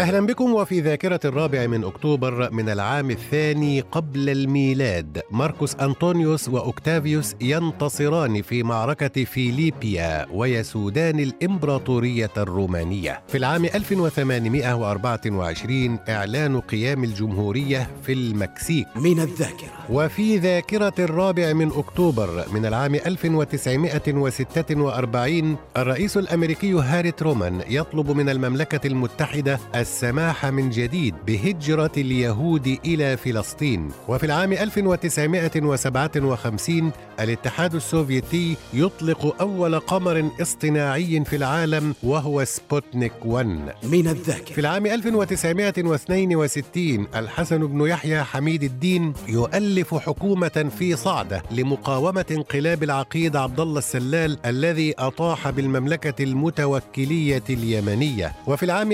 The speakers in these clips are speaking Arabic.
أهلا بكم وفي ذاكرة الرابع من أكتوبر من العام الثاني قبل الميلاد. ماركوس أنطونيوس وأوكتافيوس ينتصران في معركة فيليبيا ويسودان الإمبراطورية الرومانية. في العام 1824 إعلان قيام الجمهورية في المكسيك. من الذاكرة. وفي ذاكرة الرابع من أكتوبر من العام 1946 الرئيس الأمريكي هاري ترومان يطلب من المملكة المتحدة السماح من جديد بهجرة اليهود إلى فلسطين. وفي العام 1957 الاتحاد السوفيتي يطلق أول قمر اصطناعي في العالم وهو سبوتنيك 1 من الذاكرة. في العام 1962 الحسن بن يحيى حميد الدين يؤلف حكومة في صعدة لمقاومة انقلاب العقيد عبد الله السلال الذي أطاح بالمملكة المتوكلية اليمنية. وفي العام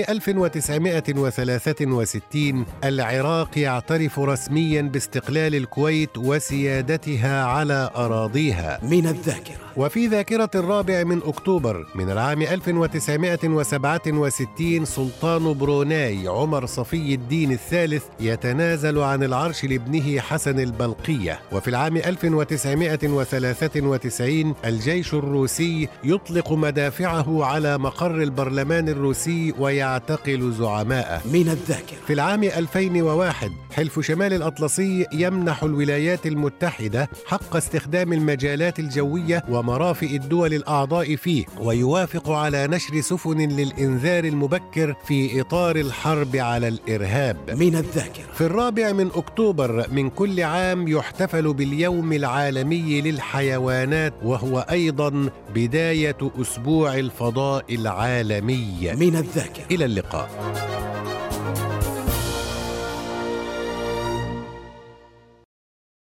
1963 العراق يعترف رسميا باستقلال الكويت وسيادتها على أراضيها. من الذاكرة. وفي ذاكرة الرابع من أكتوبر من العام 1967 سلطان بروناي عمر صفي الدين الثالث يتنازل عن العرش لابنه حسن البلقية. وفي العام 1993 الجيش الروسي يطلق مدافعه على مقر البرلمان الروسي ويعتقل زعماءه من الذاكرة. في العام 2001 حلف شمال الأطلسي يمنح الولايات المتحدة حق استخدام المجالات الجوية ومرافئ الدول الأعضاء فيه ويوافق على نشر سفن للإنذار المبكر في إطار الحرب على الإرهاب. من الذاكرة. في الرابع من أكتوبر من كل عام يحتفل باليوم العالمي للحيوانات وهو أيضا بداية أسبوع الفضاء العالمي. من الذاكرة. إلى اللقاء.